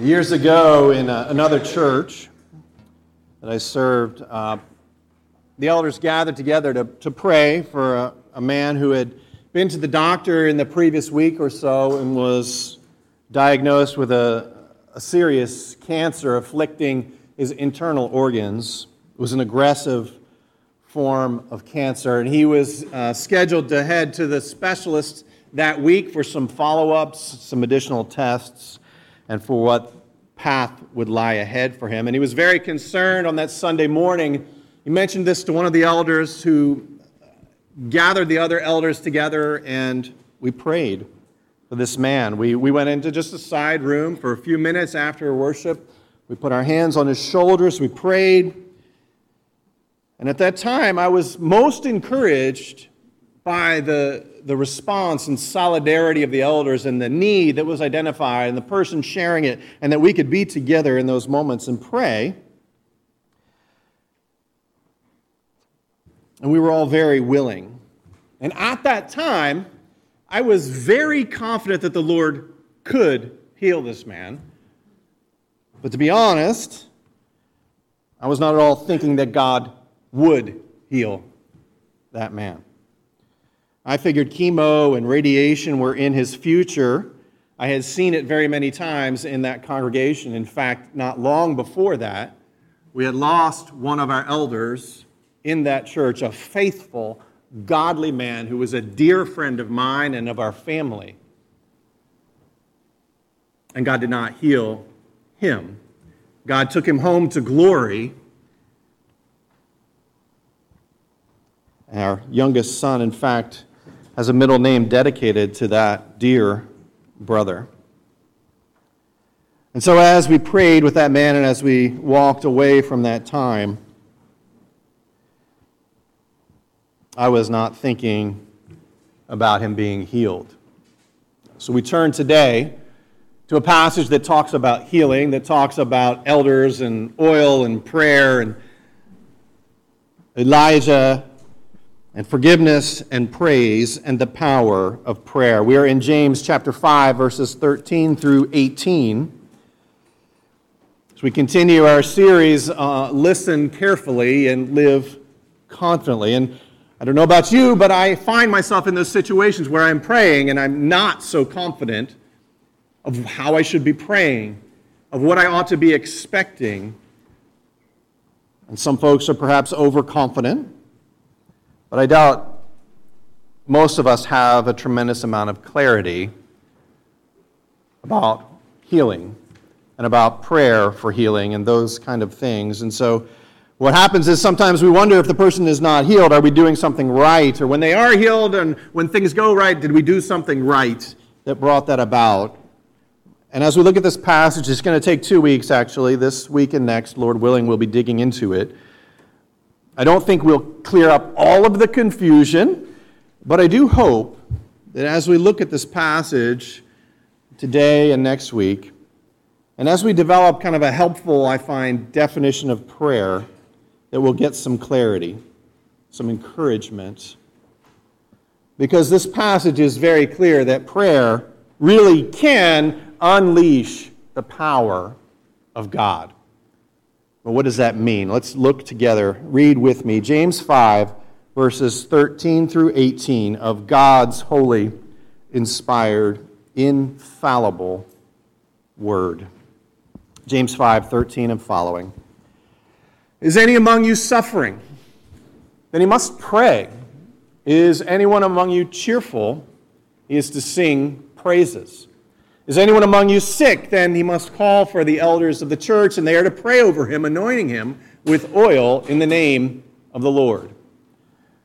Years ago, in uh, another church that I served, uh, the elders gathered together to, to pray for a, a, man who had been to the doctor in the previous week or so and was diagnosed with a, a serious cancer afflicting his internal organs. It was an aggressive form of cancer, and he was uh, scheduled to head to the specialist that week for some follow ups, some additional tests and for what path would lie ahead for him. And he was very concerned on that Sunday morning. He mentioned this to one of the elders who gathered the other elders together, and we prayed for this man. We, we went into just a side room for a few minutes after worship. We put our hands on his shoulders, we prayed. And at that time, I was most encouraged by the, the response and solidarity of the elders and the need that was identified and the person sharing it, and that we could be together in those moments and pray. And we were all very willing. And at that time, I was very confident that the Lord could heal this man. But to be honest, I was not at all thinking that God would heal that man. I figured chemo and radiation were in his future. I had seen it very many times in that congregation. In fact, not long before that, we had lost one of our elders in that church, a faithful, godly man who was a dear friend of mine and of our family. And God did not heal him. God took him home to glory. Our youngest son, in fact, has a middle name dedicated to that dear brother. And so, as we prayed with that man and as we walked away from that time, I was not thinking about him being healed. So, we turn today to a passage that talks about healing, that talks about elders and oil and prayer and Elijah and forgiveness and praise and the power of prayer. We are in James chapter 5, verses 13 through 18. As we continue our series, uh, Listen Carefully and Live Confidently. And I don't know about you, but I find myself in those situations where I'm praying and I'm not so confident of how I should be praying, of what I ought to be expecting. And some folks are perhaps overconfident but I doubt most of us have a tremendous amount of clarity about healing and about prayer for healing and those kind of things. And so, what happens is sometimes we wonder if the person is not healed, are we doing something right? Or when they are healed and when things go right, did we do something right that brought that about? And as we look at this passage, it's going to take two weeks actually. This week and next, Lord willing, we'll be digging into it. I don't think we'll clear up all of the confusion, but I do hope that as we look at this passage today and next week, and as we develop kind of a helpful, I find, definition of prayer, that we'll get some clarity, some encouragement. Because this passage is very clear that prayer really can unleash the power of God. Well, what does that mean? Let's look together. Read with me James 5, verses 13 through 18 of God's holy, inspired, infallible word. James 5, 13 and following. Is any among you suffering? Then he must pray. Is anyone among you cheerful? He is to sing praises. Is anyone among you sick? Then he must call for the elders of the church, and they are to pray over him, anointing him with oil in the name of the Lord.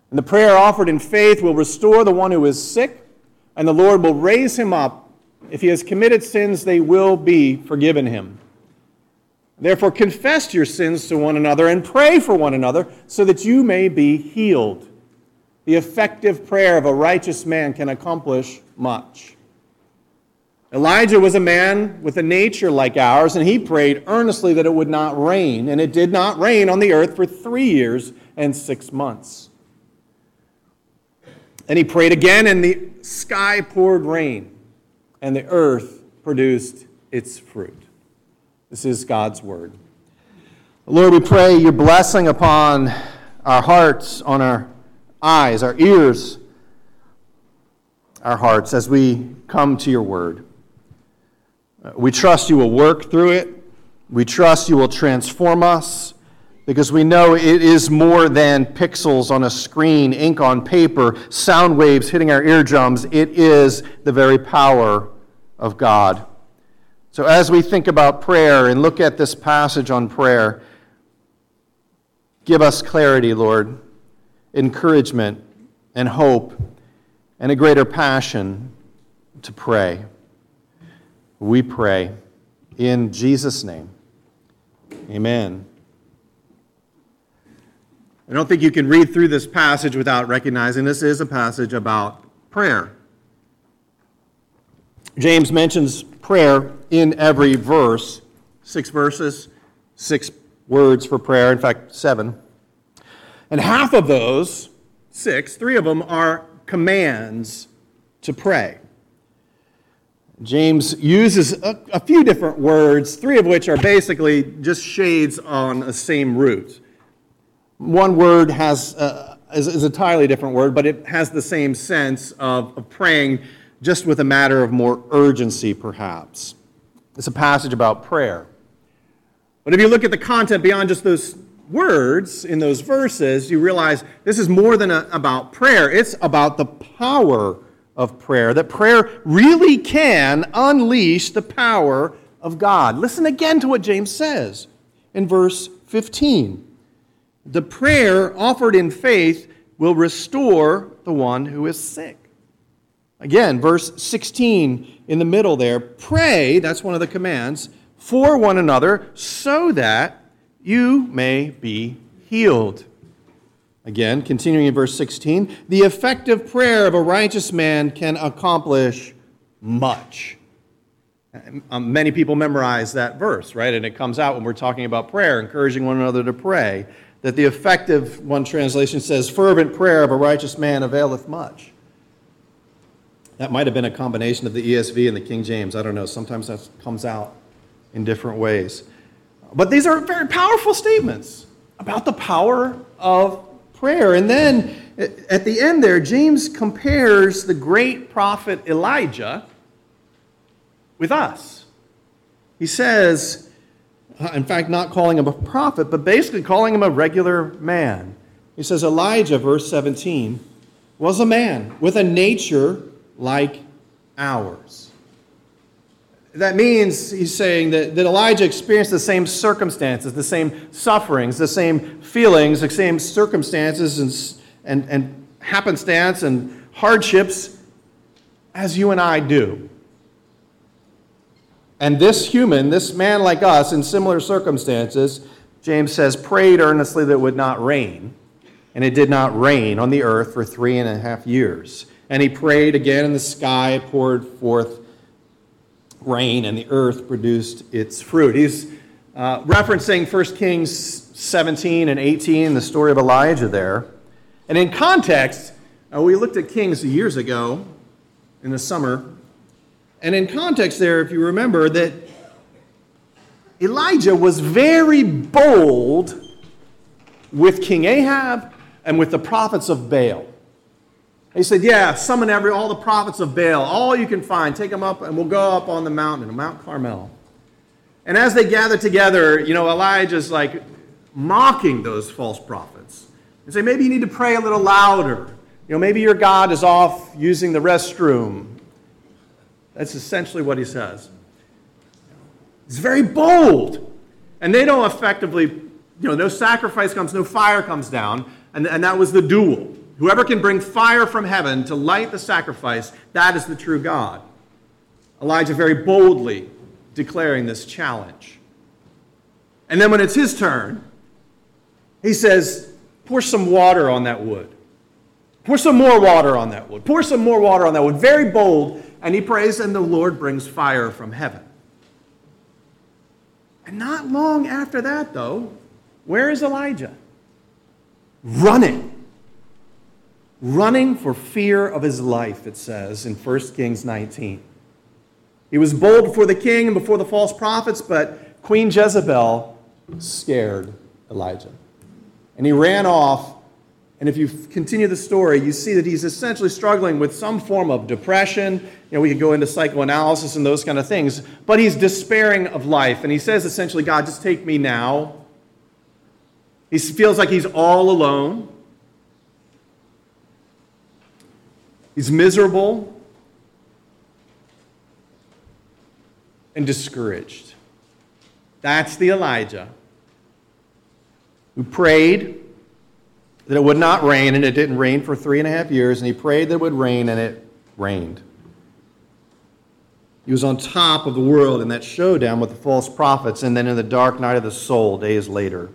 And the prayer offered in faith will restore the one who is sick, and the Lord will raise him up. If he has committed sins, they will be forgiven him. Therefore, confess your sins to one another and pray for one another so that you may be healed. The effective prayer of a righteous man can accomplish much. Elijah was a man with a nature like ours, and he prayed earnestly that it would not rain. And it did not rain on the earth for three years and six months. And he prayed again, and the sky poured rain, and the earth produced its fruit. This is God's word. Lord, we pray your blessing upon our hearts, on our eyes, our ears, our hearts as we come to your word. We trust you will work through it. We trust you will transform us because we know it is more than pixels on a screen, ink on paper, sound waves hitting our eardrums. It is the very power of God. So, as we think about prayer and look at this passage on prayer, give us clarity, Lord, encouragement and hope, and a greater passion to pray. We pray in Jesus' name. Amen. I don't think you can read through this passage without recognizing this is a passage about prayer. James mentions prayer in every verse six verses, six words for prayer, in fact, seven. And half of those, six, three of them are commands to pray. James uses a, a, few different words, three of which are basically just shades on the same root. One word has, uh, is, is, a entirely different word, but it has the same sense of, of praying just with a matter of more urgency, perhaps. It's a passage about prayer. But if you look at the content beyond just those words in those verses, you realize this is more than a, about prayer. It's about the power of prayer, that prayer really can unleash the power of God. Listen again to what James says in verse 15. The prayer offered in faith will restore the one who is sick. Again, verse 16 in the middle there pray, that's one of the commands, for one another so that you may be healed. Again, continuing in verse 16, the effective prayer of a righteous man can accomplish much. Um, many people memorize that verse, right? And it comes out when we're talking about prayer, encouraging one another to pray that the effective, one translation says, fervent prayer of a righteous man availeth much. That might have been a combination of the ESV and the King James. I don't know. Sometimes that comes out in different ways. But these are very powerful statements about the power of prayer. And then at the end there, James compares the great prophet Elijah with us. He says, uh, in fact, not calling him a prophet, but basically calling him a regular man. He says, Elijah, verse 17, was a man with a nature like ours. That means he's saying that, that Elijah experienced the same circumstances, the same sufferings, the same feelings, the same circumstances and, and, and happenstance and hardships as you and I do. And this human, this man like us in similar circumstances, James says, prayed earnestly that it would not rain. And it did not rain on the earth for three and a half years. And he prayed again, and the sky poured forth rain, and the earth produced its fruit. He's uh, referencing 1 Kings 17 and 18, the story of Elijah there. And in context, uh, we looked at Kings years ago in the summer, and in context, there, if you remember, that Elijah was very bold with King Ahab and with the prophets of Baal. He said, Yeah, summon every, all the prophets of Baal, all you can find, take them up, and we'll go up on the mountain, Mount Carmel. And as they gather together, you know, Elijah's like mocking those false prophets and say, Maybe you need to pray a little louder. You know, maybe your God is off using the restroom. That's essentially what he says. He's very bold. And they don't effectively, you know, no sacrifice comes, no fire comes down. And, and that was the duel. Whoever can bring fire from heaven to light the sacrifice, that is the true God. Elijah very boldly declaring this challenge. And then when it's his turn, he says, Pour some water on that wood. Pour some more water on that wood. Pour some more water on that wood. Very bold and he prays, and the Lord brings fire from heaven. And not long after that, though, where is Elijah? Running. Running for fear of his life, it says in 1 Kings 19. He was bold before the king and before the false prophets, but Queen Jezebel scared Elijah. And he ran off. And if you continue the story, you see that he's essentially struggling with some form of depression. You know, we could go into psychoanalysis and those kind of things. But he's despairing of life. And he says essentially, God, just take me now. He feels like he's all alone. He's miserable and discouraged. That's the Elijah who prayed that it would not rain, and it didn't rain for three and a half years, and he prayed that it would rain, and it rained. He was on top of the world in that showdown with the false prophets, and then in the dark night of the soul, days later.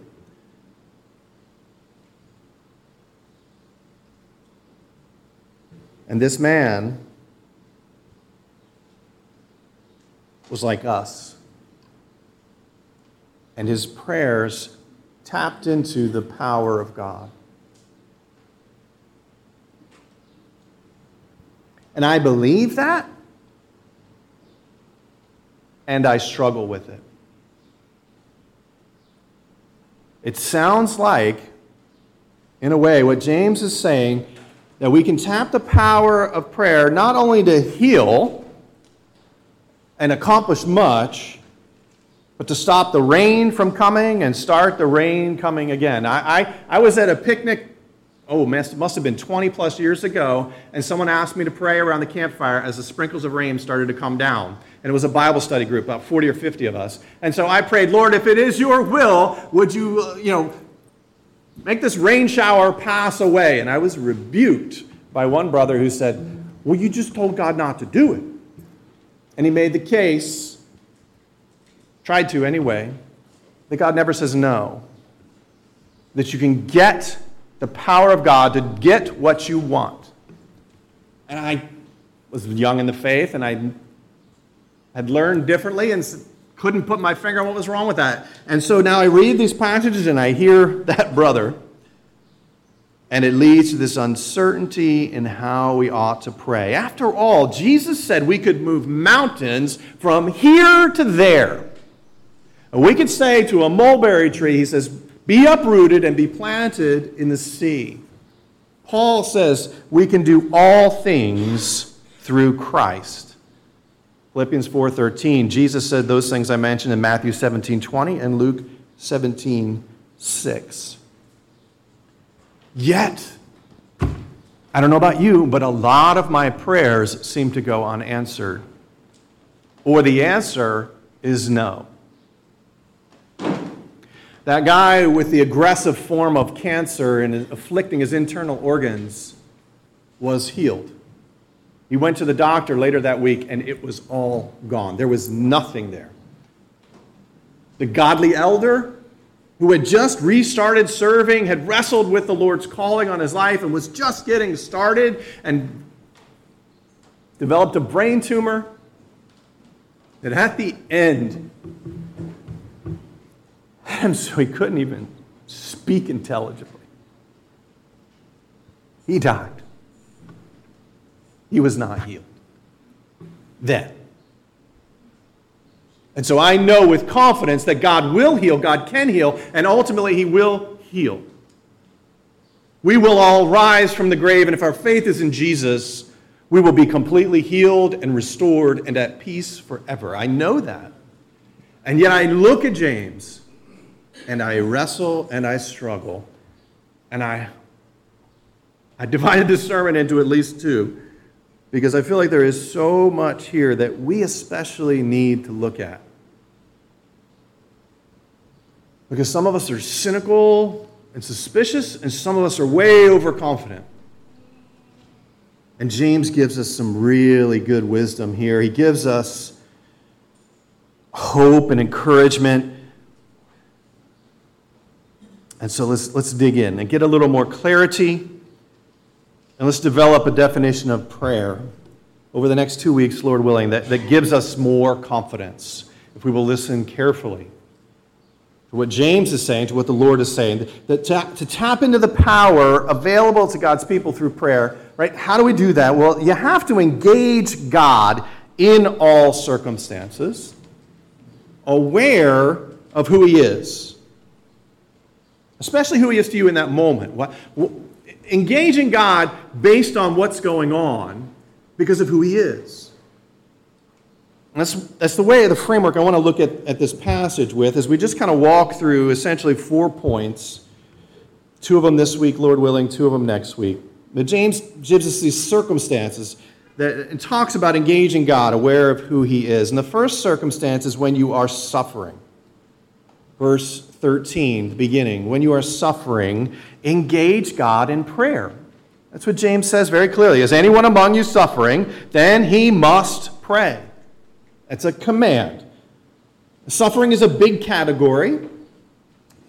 And this man was like us. And his prayers tapped into the power of God. And I believe that, and I struggle with it. It sounds like, in a way, what James is saying that we can tap the power of prayer not only to heal and accomplish much, but to stop the rain from coming and start the rain coming again. I, I, I was at a picnic, oh, must, must have been 20 plus years ago, and someone asked me to pray around the campfire as the sprinkles of rain started to come down. And it was a Bible study group, about 40 or 50 of us. And so I prayed, Lord, if it is your will, would you, uh, you know, make this rain shower pass away? And I was rebuked by one brother who said, Well, you just told God not to do it. And he made the case tried to anyway, that God never says no. That you can get the power of God to get what you want. And I was young in the faith and I had learned differently and couldn't put my finger on what was wrong with that. And so now I read these passages and I hear that brother. And it leads to this uncertainty in how we ought to pray. After all, Jesus said we could move mountains from here to there. And we could say to a mulberry tree, he says, be uprooted and be planted in the sea. Paul says we can do all things through Christ. Philippians 4:13, Jesus said those things I mentioned in Matthew 17:20 and Luke 17:6. Yet, I don't know about you, but a lot of my prayers seem to go unanswered. Or the answer is no. That guy with the aggressive form of cancer and afflicting his internal organs was healed. He went to the doctor later that week and it was all gone. There was nothing there. The godly elder who had just restarted serving, had wrestled with the Lord's calling on his life, and was just getting started and developed a brain tumor that at the end and so he couldn't even speak intelligibly. He died. He was not healed. Then. And so I know with confidence that God will heal, God can heal, and ultimately He will heal. We will all rise from the grave, and if our faith is in Jesus, we will be completely healed and restored and at peace forever. I know that. And yet I look at James and I wrestle and I struggle. And I, I divided this sermon into at least two because I feel like there is so much here that we especially need to look at. Because some of us are cynical and suspicious, and some of us are way overconfident. And James gives us some really good wisdom here. He gives us hope and encouragement and so let's, let's dig in and get a little more clarity. And let's develop a definition of prayer over the next two weeks, Lord willing, that, that gives us more confidence if we will listen carefully to what James is saying, to what the Lord is saying, that to, to tap into the power available to God's people through prayer, right? How do we do that? Well, you have to engage God in all circumstances aware of who He is, especially who He is to you in that moment. What, engaging God based on what's going on because of who He is. That's, that's the way, the framework I want to look at, at this passage with, as we just kind of walk through essentially four points. Two of them this week, Lord willing, two of them next week. But James gives us these circumstances that and talks about engaging God, aware of who He is. And the first circumstance is when you are suffering. Verse 13, the beginning. When you are suffering, engage God in prayer. That's what James says very clearly. Is anyone among you suffering? Then he must pray. That's a command. Suffering is a big category.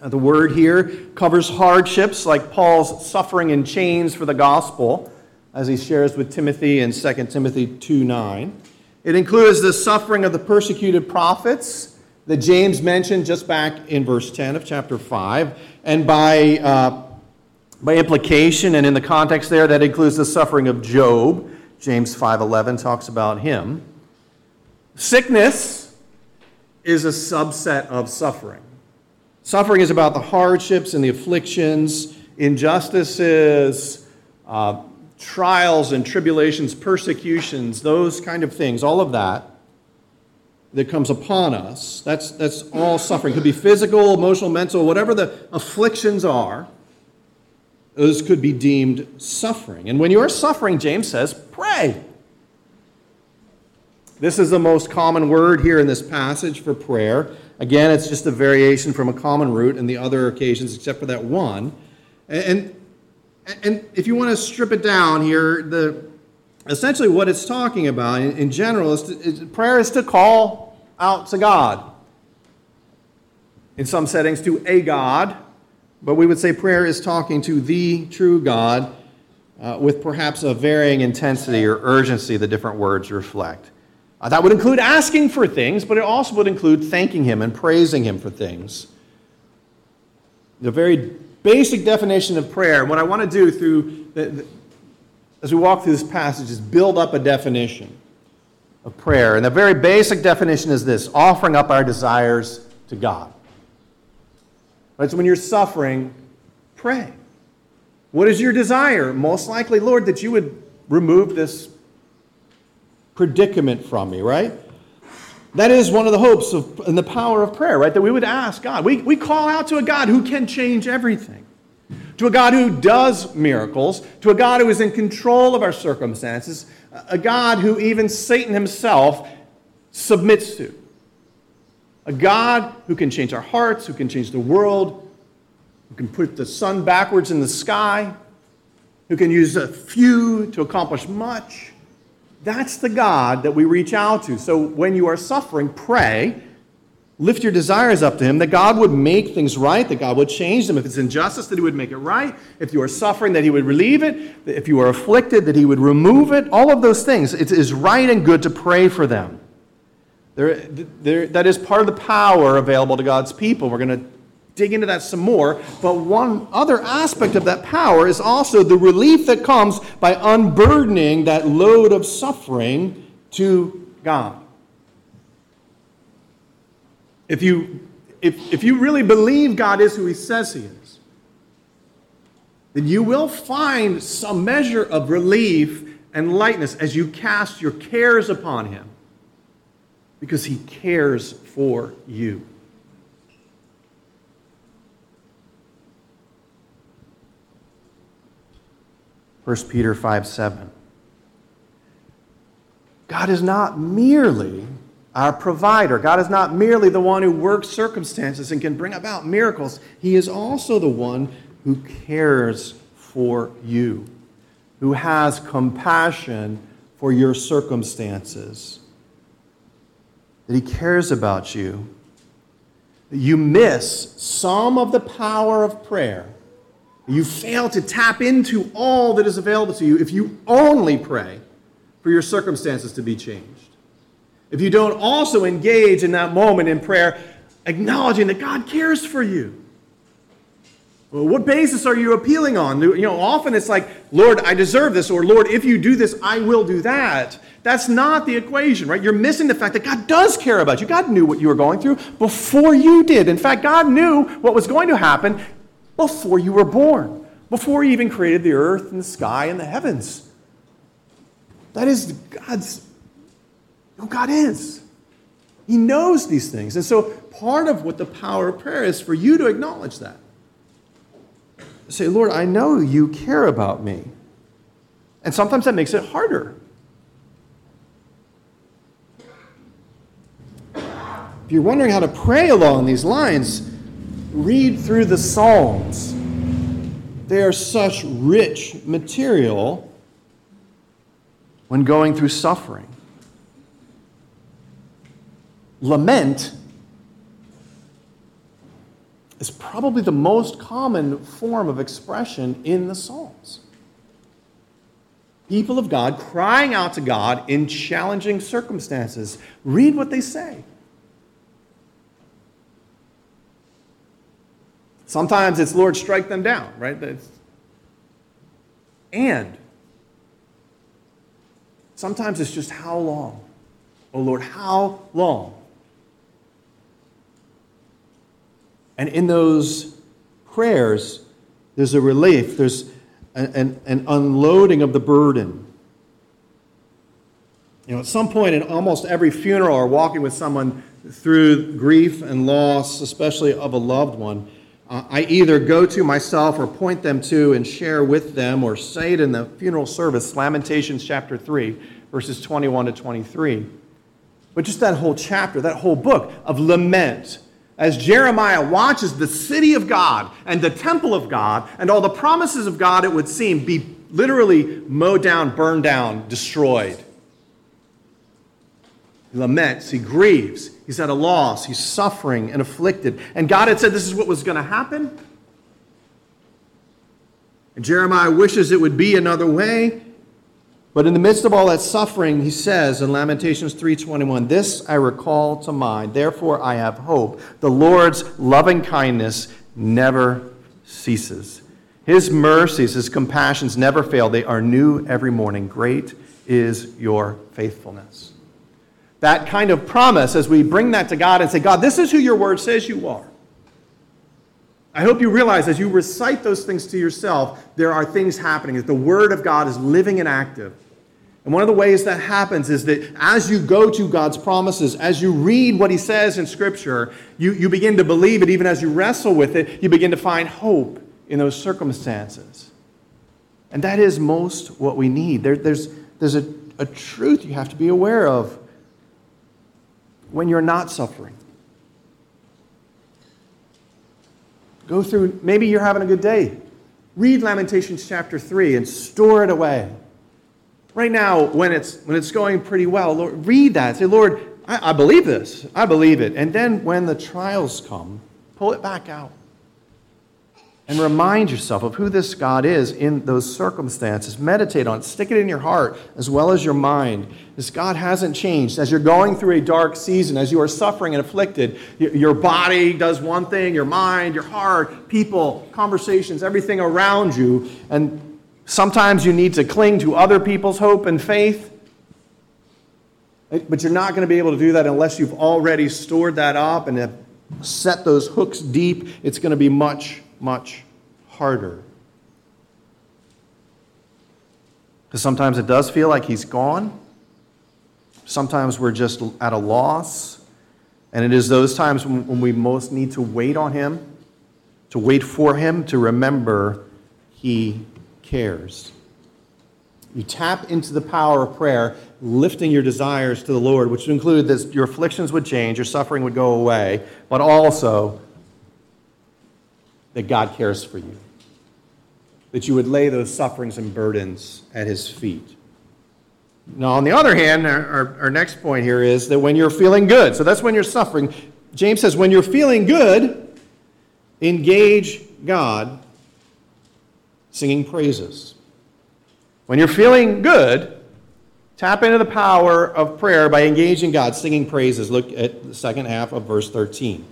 Uh, the word here covers hardships like Paul's suffering in chains for the gospel, as he shares with Timothy in 2 Timothy 2 9. It includes the suffering of the persecuted prophets that James mentioned just back in verse 10 of chapter 5. And by, uh, by implication and in the context there, that includes the suffering of Job. James 5.11 talks about him. Sickness is a subset of suffering. Suffering is about the hardships and the afflictions, injustices, uh, trials and tribulations, persecutions, those kind of things, all of that that comes upon us. That's, that's all suffering. It could be physical, emotional, mental, whatever the afflictions are, those could be deemed suffering. And when you are suffering, James says, pray. This is the most common word here in this passage for prayer. Again, it's just a variation from a common root in the other occasions except for that one. And, and if you want to strip it down here, the, essentially what it's talking about in, in general is, to, is prayer is to call out to God. In some settings, to a God, but we would say prayer is talking to the true God uh, with perhaps a varying intensity or urgency the different words reflect. Uh, that would include asking for things, but it also would include thanking Him and praising Him for things. The very basic definition of prayer, what I want to do through, the, the, as we walk through this passage, is build up a definition of prayer. And the very basic definition is this offering up our desires to God. Right, so when you're suffering, pray. What is your desire? Most likely, Lord, that you would remove this predicament from me, right? That is one of the hopes of, and the power of prayer, right? That we would ask God. We, we call out to a God who can change everything, to a God who does miracles, to a God who is in control of our circumstances, a God who even Satan himself submits to. A God who can change our hearts, who can change the world, who can put the sun backwards in the sky, who can use a few to accomplish much that's the God that we reach out to. So when you are suffering, pray. Lift your desires up to Him, that God would make things right, that God would change them. If it's injustice, that He would make it right. If you are suffering, that He would relieve it. If you are afflicted, that He would remove it. All of those things. It is right and good to pray for them. There, there, that is part of the power available to God's people. We're going to dig into that some more. But one other aspect of that power is also the relief that comes by unburdening that load of suffering to God. If you, if, if you really believe God is who He says He is, then you will find some measure of relief and lightness as you cast your cares upon Him because He cares for you. 1 Peter 5 7. God is not merely our provider. God is not merely the one who works circumstances and can bring about miracles. He is also the one who cares for you, who has compassion for your circumstances, that He cares about you. You miss some of the power of prayer you fail to tap into all that is available to you if you only pray for your circumstances to be changed. If you don't also engage in that moment in prayer, acknowledging that God cares for you. Well, what basis are you appealing on? You know, often it's like, Lord, I deserve this, or Lord, if you do this, I will do that. That's not the equation, right? You're missing the fact that God does care about you. God knew what you were going through before you did. In fact, God knew what was going to happen before you were born, before He even created the earth and the sky and the heavens. That is God's who God is. He knows these things. And so part of what the power of prayer is for you to acknowledge that. Say, Lord, I know you care about me. And sometimes that makes it harder. If you're wondering how to pray along these lines, read through the Psalms. They are such rich material when going through suffering. Lament is probably the most common form of expression in the Psalms. People of God crying out to God in challenging circumstances. Read what they say. Sometimes it's Lord, strike them down, right? And sometimes it's just how long? Oh Lord, how long? And in those prayers, there's a relief, there's an, an, unloading of the burden. You know, at some point in almost every funeral or walking with someone through grief and loss, especially of a loved one, uh, I either go to myself or point them to and share with them or say it in the funeral service, Lamentations chapter 3, verses 21 to 23. But just that whole chapter, that whole book of lament, as Jeremiah watches the city of God and the temple of God and all the promises of God, it would seem, be literally mowed down, burned down, destroyed. He laments, he grieves, he's at a loss, he's suffering and afflicted. And God had said this is what was going to happen. And Jeremiah wishes it would be another way. But in the midst of all that suffering, he says in Lamentations 3:21, "This I recall to mind, therefore I have hope. The Lord's loving kindness never ceases. His mercies, his compassions never fail. They are new every morning. Great is your faithfulness." That kind of promise as we bring that to God and say, "God, this is who your word says you are." I hope you realize as you recite those things to yourself, there are things happening, that the Word of God is living and active. And one of the ways that happens is that as you go to God's promises, as you read what He says in Scripture, you, you begin to believe it. Even as you wrestle with it, you begin to find hope in those circumstances. And that is most what we need. There, there's there's a, a truth you have to be aware of when you're not suffering. Go through, maybe you're having a good day. Read Lamentations chapter 3 and store it away. Right now, when it's, when it's going pretty well, Lord, read that. Say, Lord, I, I believe this. I believe it. And then when the trials come, pull it back out and remind yourself of who this God is in those circumstances. Meditate on it, stick it in your heart as well as your mind. This God hasn't changed. As you're going through a dark season, as you are suffering and afflicted, your body does one thing, your mind, your heart, people, conversations, everything around you. And sometimes you need to cling to other people's hope and faith. But you're not going to be able to do that unless you've already stored that up and have set those hooks deep. It's going to be much much harder. Because sometimes it does feel like he's gone. Sometimes we're just at a loss. And it is those times when, we most need to wait on him, to wait for him, to remember he cares. You tap into the power of prayer, lifting your desires to the Lord, which include that your afflictions would change, your suffering would go away, but also that God cares for you. That you would lay those sufferings and burdens at his feet. Now, on the other hand, our, our, next point here is that when you're feeling good, so that's when you're suffering. James says, when you're feeling good, engage God singing praises. When you're feeling good, tap into the power of prayer by engaging God, singing praises. Look at the second half of verse 13.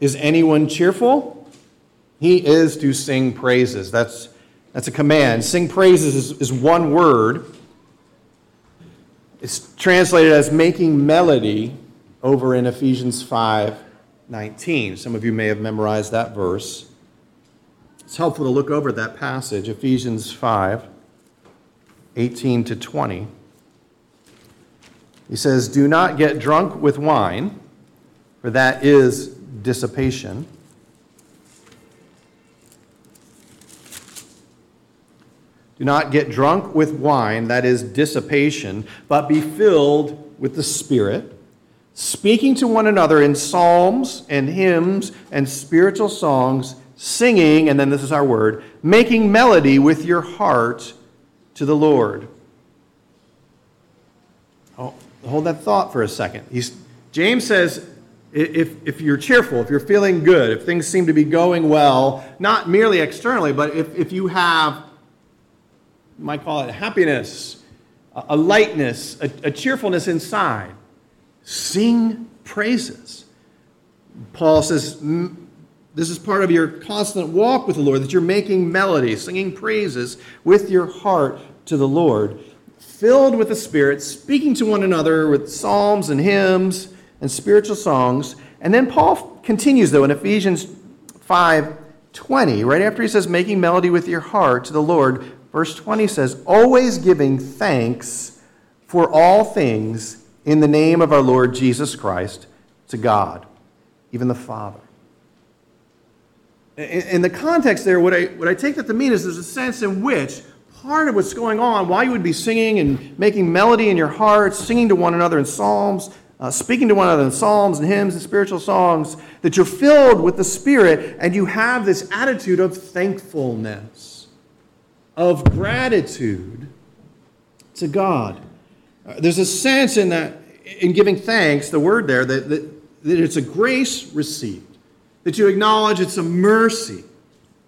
Is anyone cheerful? He is to sing praises. That's, that's a command. Sing praises is, is one word. It's translated as making melody over in Ephesians 5 19. Some of you may have memorized that verse. It's helpful to look over that passage, Ephesians 5 18 to 20. He says, Do not get drunk with wine, for that is dissipation. Do not get drunk with wine, that is dissipation, but be filled with the Spirit, speaking to one another in psalms and hymns and spiritual songs, singing, and then this is our word, making melody with your heart to the Lord. Oh, hold that thought for a second. He's, James says, if, if you're cheerful, if you're feeling good, if things seem to be going well, not merely externally, but if, if you have might call it happiness, a lightness, a, a cheerfulness inside. Sing praises. Paul says, this is part of your constant walk with the Lord, that you're making melody, singing praises with your heart to the Lord, filled with the Spirit, speaking to one another with psalms and hymns and spiritual songs. And then Paul continues, though, in Ephesians 5 20, right after he says, making melody with your heart to the Lord, Verse 20 says, Always giving thanks for all things in the name of our Lord Jesus Christ to God, even the Father. In the context there, what I, what I take that to mean is there's a sense in which part of what's going on, why you would be singing and making melody in your heart, singing to one another in psalms, uh, speaking to one another in psalms and hymns and spiritual songs, that you're filled with the Spirit and you have this attitude of thankfulness of gratitude to God. Uh, there's a sense in that, in giving thanks, the word there, that, that, that it's a grace received, that you acknowledge it's a mercy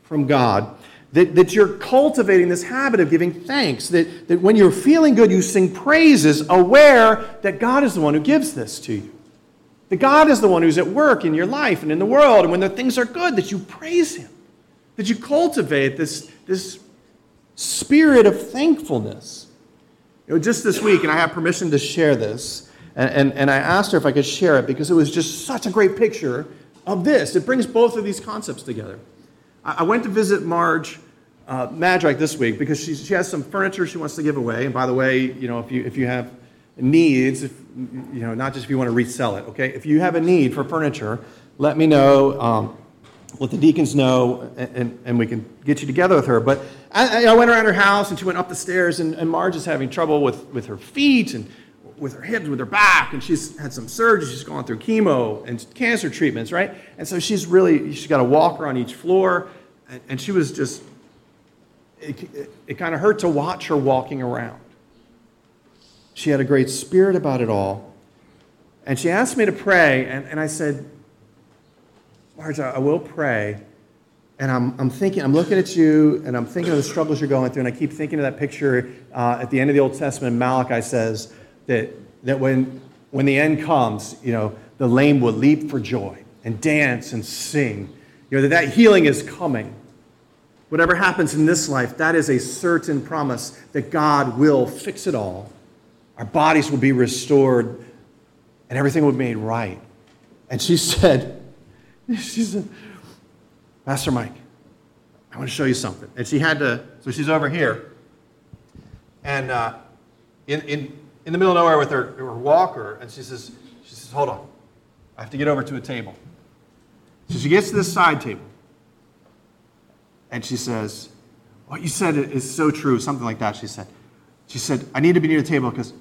from God, that, that you're cultivating this habit of giving thanks, that, that when you're feeling good, you sing praises, aware that God is the one who gives this to you. That God is the one who's at work in your life and in the world, and when the things are good, that you praise Him, that you cultivate this, this spirit of thankfulness. You know, just this week, and I have permission to share this, and, and, and I asked her if I could share it because it was just such a great picture of this. It brings both of these concepts together. I, I went to visit Marge uh, this week because she, she has some furniture she wants to give away. And by the way, you know, if you, if you have needs, if, you know, not just if you want to resell it, okay? If you have a need for furniture, let me know. Um, let the deacons know, and, and we can get you together with her. But I, I went around her house, and she went up the stairs, and, and Marge is having trouble with, with her feet and with her hips, with her back, and she's had some surgery. She's gone through chemo and cancer treatments, right? And so she's really, she's got a walker on each floor, and, and she was just, it, it, it kind of hurt to watch her walking around. She had a great spirit about it all. And she asked me to pray, and, and I said, Martha, I will pray. And I'm, I'm thinking, I'm looking at you, and I'm thinking of the struggles you're going through, and I keep thinking of that picture uh, at the end of the Old Testament. Malachi says that, that when, when the end comes, you know, the lame will leap for joy and dance and sing. You know, that that healing is coming. Whatever happens in this life, that is a certain promise that God will fix it all. Our bodies will be restored, and everything will be made right. And she said, she said, Pastor Mike, I want to show you something. And she had to, so she's over here. And uh, in, in, in the middle of nowhere with her, her walker, and she says, she says, hold on. I have to get over to a table. So she gets to this side table. And she says, What you said is so true, something like that, she said. She said, I need to be near the table because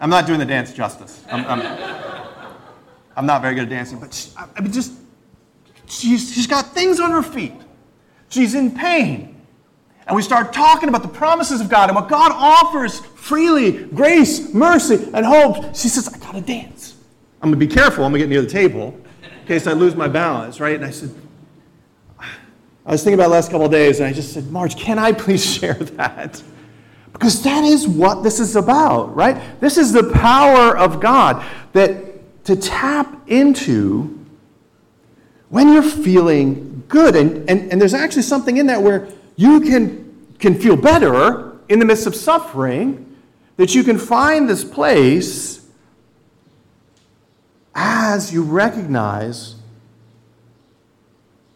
I'm not doing the dance justice. I'm, I'm, I'm not very good at dancing, but she, I mean, just, she's, she's got things on her feet. She's in pain. And we start talking about the promises of God and what God offers freely grace, mercy, and hope. She says, I gotta dance. I'm gonna be careful. I'm gonna get near the table in case I lose my balance, right? And I said, I was thinking about the last couple of days, and I just said, Marge, can I please share that? Because that is what this is about, right? This is the power of God that to tap into when you're feeling good. And, and, and there's actually something in that where you can, can feel better in the midst of suffering, that you can find this place as you recognize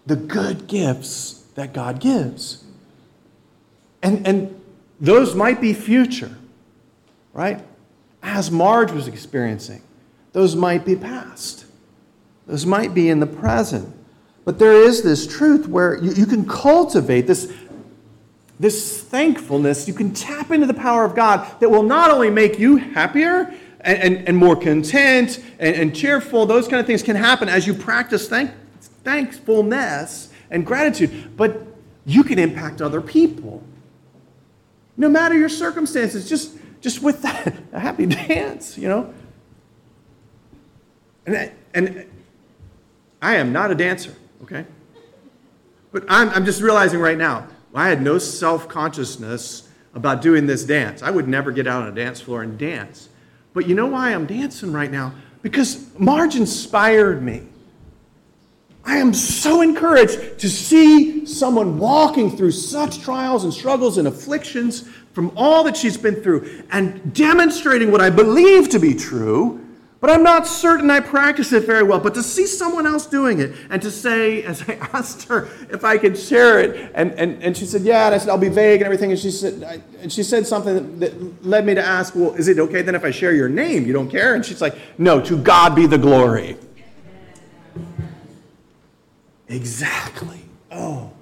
the good gifts that God gives. And, and those might be future, right? As Marge was experiencing, those might be past. Those might be in the present. But there is this truth where you, you can cultivate this, this thankfulness. You can tap into the power of God that will not only make you happier and, and, and more content and, and cheerful, those kind of things can happen as you practice thank, thankfulness and gratitude, but you can impact other people. No matter your circumstances, just, just with that, a happy dance, you know? And, and I am not a dancer, okay? But I'm, I'm just realizing right now, I had no self consciousness about doing this dance. I would never get out on a dance floor and dance. But you know why I'm dancing right now? Because Marge inspired me. I am so encouraged to see someone walking through such trials and struggles and afflictions from all that she's been through and demonstrating what I believe to be true, but I'm not certain I practice it very well. But to see someone else doing it and to say, as I asked her if I could share it, and, and, and she said, Yeah, and I said, I'll be vague and everything. And she said, I, and she said something that led me to ask, Well, is it okay then if I share your name? You don't care? And she's like, No, to God be the glory. Exactly. Oh,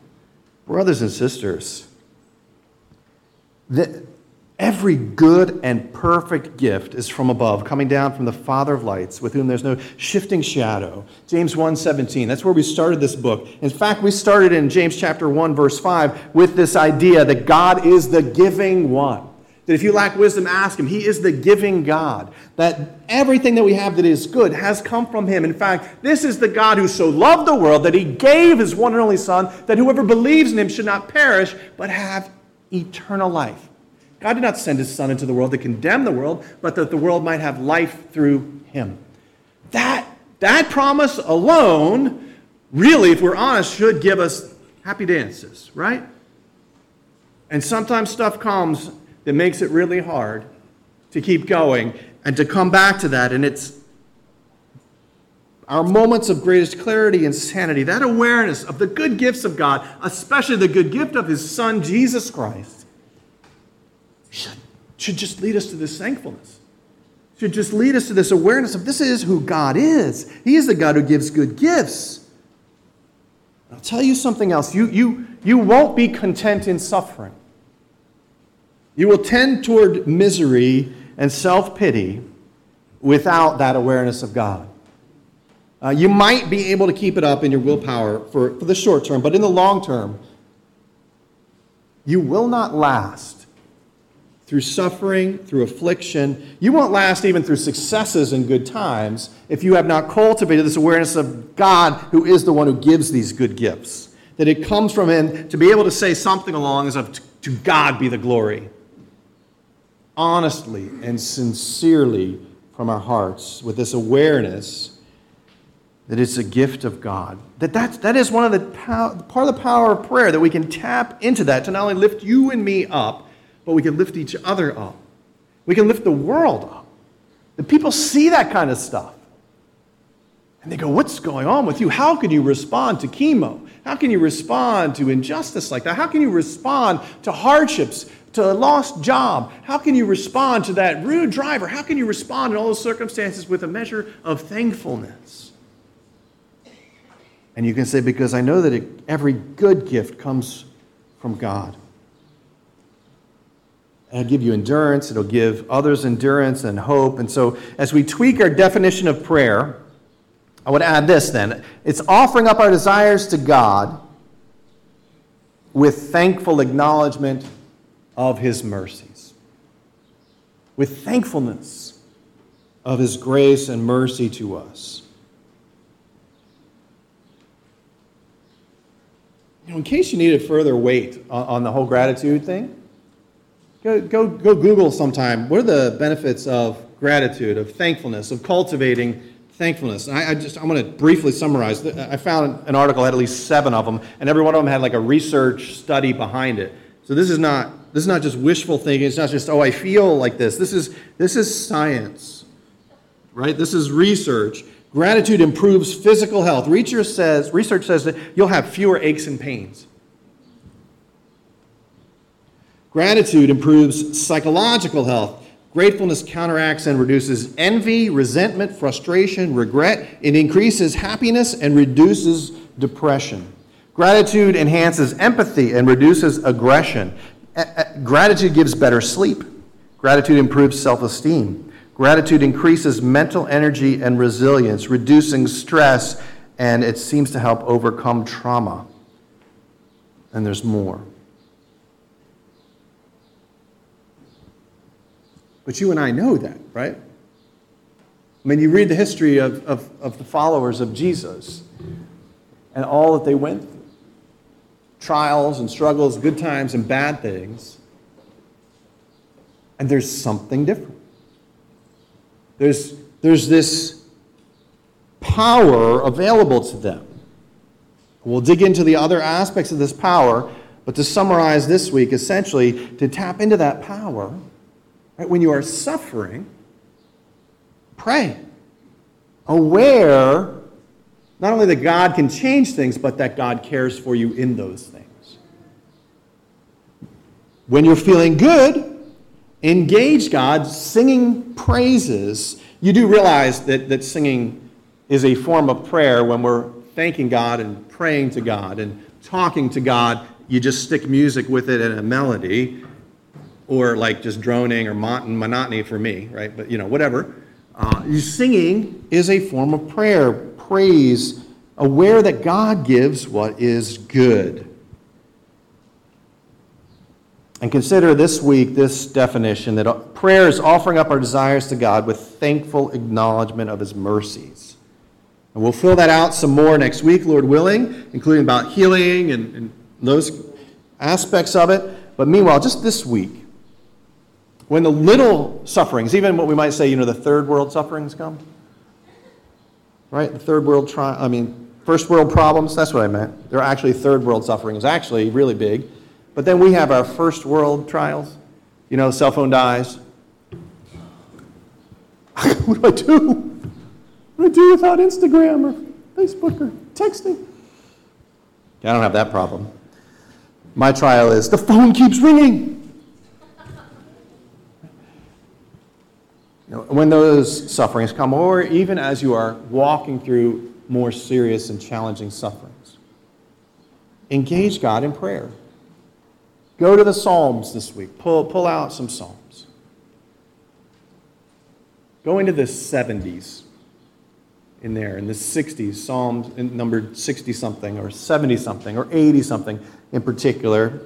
brothers and sisters, the, every good and perfect gift is from above, coming down from the Father of lights, with whom there's no shifting shadow. James 1:17. That's where we started this book. In fact, we started in James chapter 1 verse 5 with this idea that God is the giving one. That if you lack wisdom, ask him. He is the giving God. That everything that we have that is good has come from him. In fact, this is the God who so loved the world that he gave his one and only Son, that whoever believes in him should not perish, but have eternal life. God did not send his Son into the world to condemn the world, but that the world might have life through him. That, that promise alone, really, if we're honest, should give us happy dances, right? And sometimes stuff comes that makes it really hard to keep going and to come back to that. And it's our moments of greatest clarity and sanity, that awareness of the good gifts of God, especially the good gift of His Son, Jesus Christ, should, should just lead us to this thankfulness. Should just lead us to this awareness of this is who God is. He is the God who gives good gifts. I'll tell you something else. You, you, you won't be content in suffering. You will tend toward misery and self pity without that awareness of God. Uh, you might be able to keep it up in your willpower for, for the short term, but in the long term, you will not last through suffering, through affliction. You won't last even through successes and good times if you have not cultivated this awareness of God, who is the one who gives these good gifts. That it comes from Him to be able to say something along as of, to God be the glory honestly and sincerely from our hearts with this awareness that it's a gift of God. That that's, that is one of the pow- part of the power of prayer that we can tap into that to not only lift you and me up, but we can lift each other up. We can lift the world up. The people see that kind of stuff. And they go, What's going on with you? How can you respond to chemo? How can you respond to injustice like that? How can you respond to hardships to a lost job? How can you respond to that rude driver? How can you respond in all those circumstances with a measure of thankfulness? And you can say, Because I know that it, every good gift comes from God. It'll give you endurance, it'll give others endurance and hope. And so, as we tweak our definition of prayer, I would add this then it's offering up our desires to God with thankful acknowledgement of his mercies, with thankfulness of his grace and mercy to us. You know, in case you needed further weight on, the whole gratitude thing, go, go, go Google sometime. What are the benefits of gratitude, of thankfulness, of cultivating thankfulness. I, I just I'm going to briefly summarize. I found an article had at least seven of them, and every one of them had like a research study behind it. So this is not this is not just wishful thinking. It's not just oh I feel like this. This is this is science, right? This is research. Gratitude improves physical health. Research says research says that you'll have fewer aches and pains. Gratitude improves psychological health. Gratefulness counteracts and reduces envy, resentment, frustration, regret. It increases happiness and reduces depression. Gratitude enhances empathy and reduces aggression. Gratitude gives better sleep. Gratitude improves self esteem. Gratitude increases mental energy and resilience, reducing stress, and it seems to help overcome trauma. And there's more. But you and I know that, right? I mean, you read the history of, of, of the followers of Jesus and all that they went through trials and struggles, good times and bad things. And there's something different. There's, there's this power available to them. We'll dig into the other aspects of this power, but to summarize this week, essentially, to tap into that power Right? When you are suffering, pray. Aware not only that God can change things, but that God cares for you in those things. When you're feeling good, engage God singing praises. You do realize that, that singing is a form of prayer when we're thanking God and praying to God and talking to God. You just stick music with it and a melody or like just droning or monotony for me, right? But you know, whatever. Uh, singing is a form of prayer, praise, aware that God gives what is good. And consider this week this definition that prayer is offering up our desires to God with thankful acknowledgement of His mercies. And we'll fill that out some more next week, Lord willing, including about healing and, and those aspects of it. But meanwhile, just this week, when the little sufferings, even what we might say, you know, the third world sufferings come, right? The third world, tri- I mean, first world problems, that's what I meant. They're actually third world sufferings, actually really big. But then we have our first world trials. You know, cell phone dies. what do I do? What do I do without Instagram or Facebook or texting? Yeah, I don't have that problem. My trial is the phone keeps ringing. When those sufferings come, or even as you are walking through more serious and challenging sufferings, engage God in prayer. Go to the Psalms this week. Pull, pull out some Psalms. Go into the 70s in there, in the 60s, Psalms numbered 60 something, or 70 something, or 80 something in particular.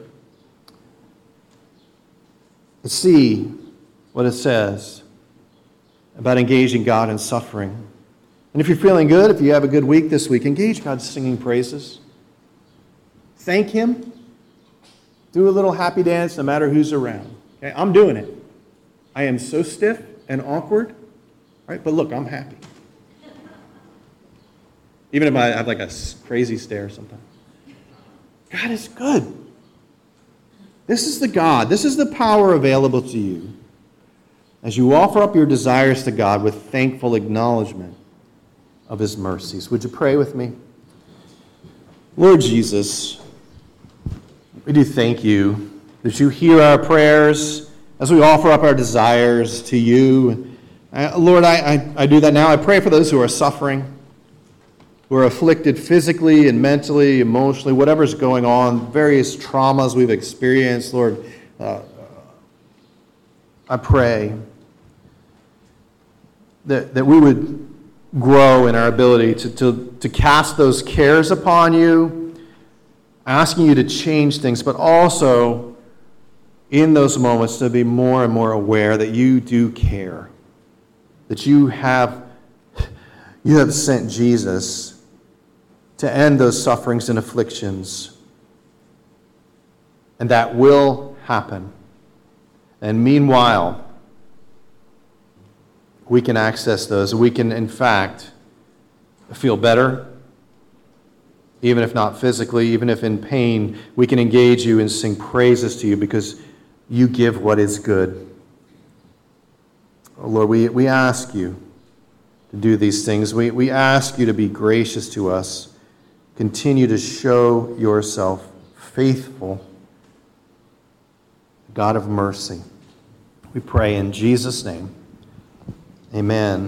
See what it says about engaging God in suffering. And if you're feeling good, if you have a good week this week, engage God singing praises. Thank Him. Do a little happy dance no matter who's around. Okay? I'm doing it. I am so stiff and awkward, right? But look, I'm happy. Even if I have like a crazy stare sometimes. God is good. This is the God, this is the power available to you as you offer up your desires to God with thankful acknowledgement of His mercies. Would you pray with me? Lord Jesus, we do thank you that you hear our prayers as we offer up our desires to you. Lord, I, I, I do that now. I pray for those who are suffering, who are afflicted physically and mentally, emotionally, whatever's going on, various traumas we've experienced. Lord, uh, I pray that, that we would grow in our ability to, to, to cast those cares upon you, asking you to change things, but also in those moments to be more and more aware that you do care, that you have, you have sent Jesus to end those sufferings and afflictions. And that will happen. And meanwhile, we can access those. We can, in fact, feel better, even if not physically, even if in pain, we can engage you and sing praises to you because you give what is good. Oh Lord, we, we ask you to do these things. We, we ask you to be gracious to us. Continue to show yourself faithful, God of mercy. We pray in Jesus' name. Amen.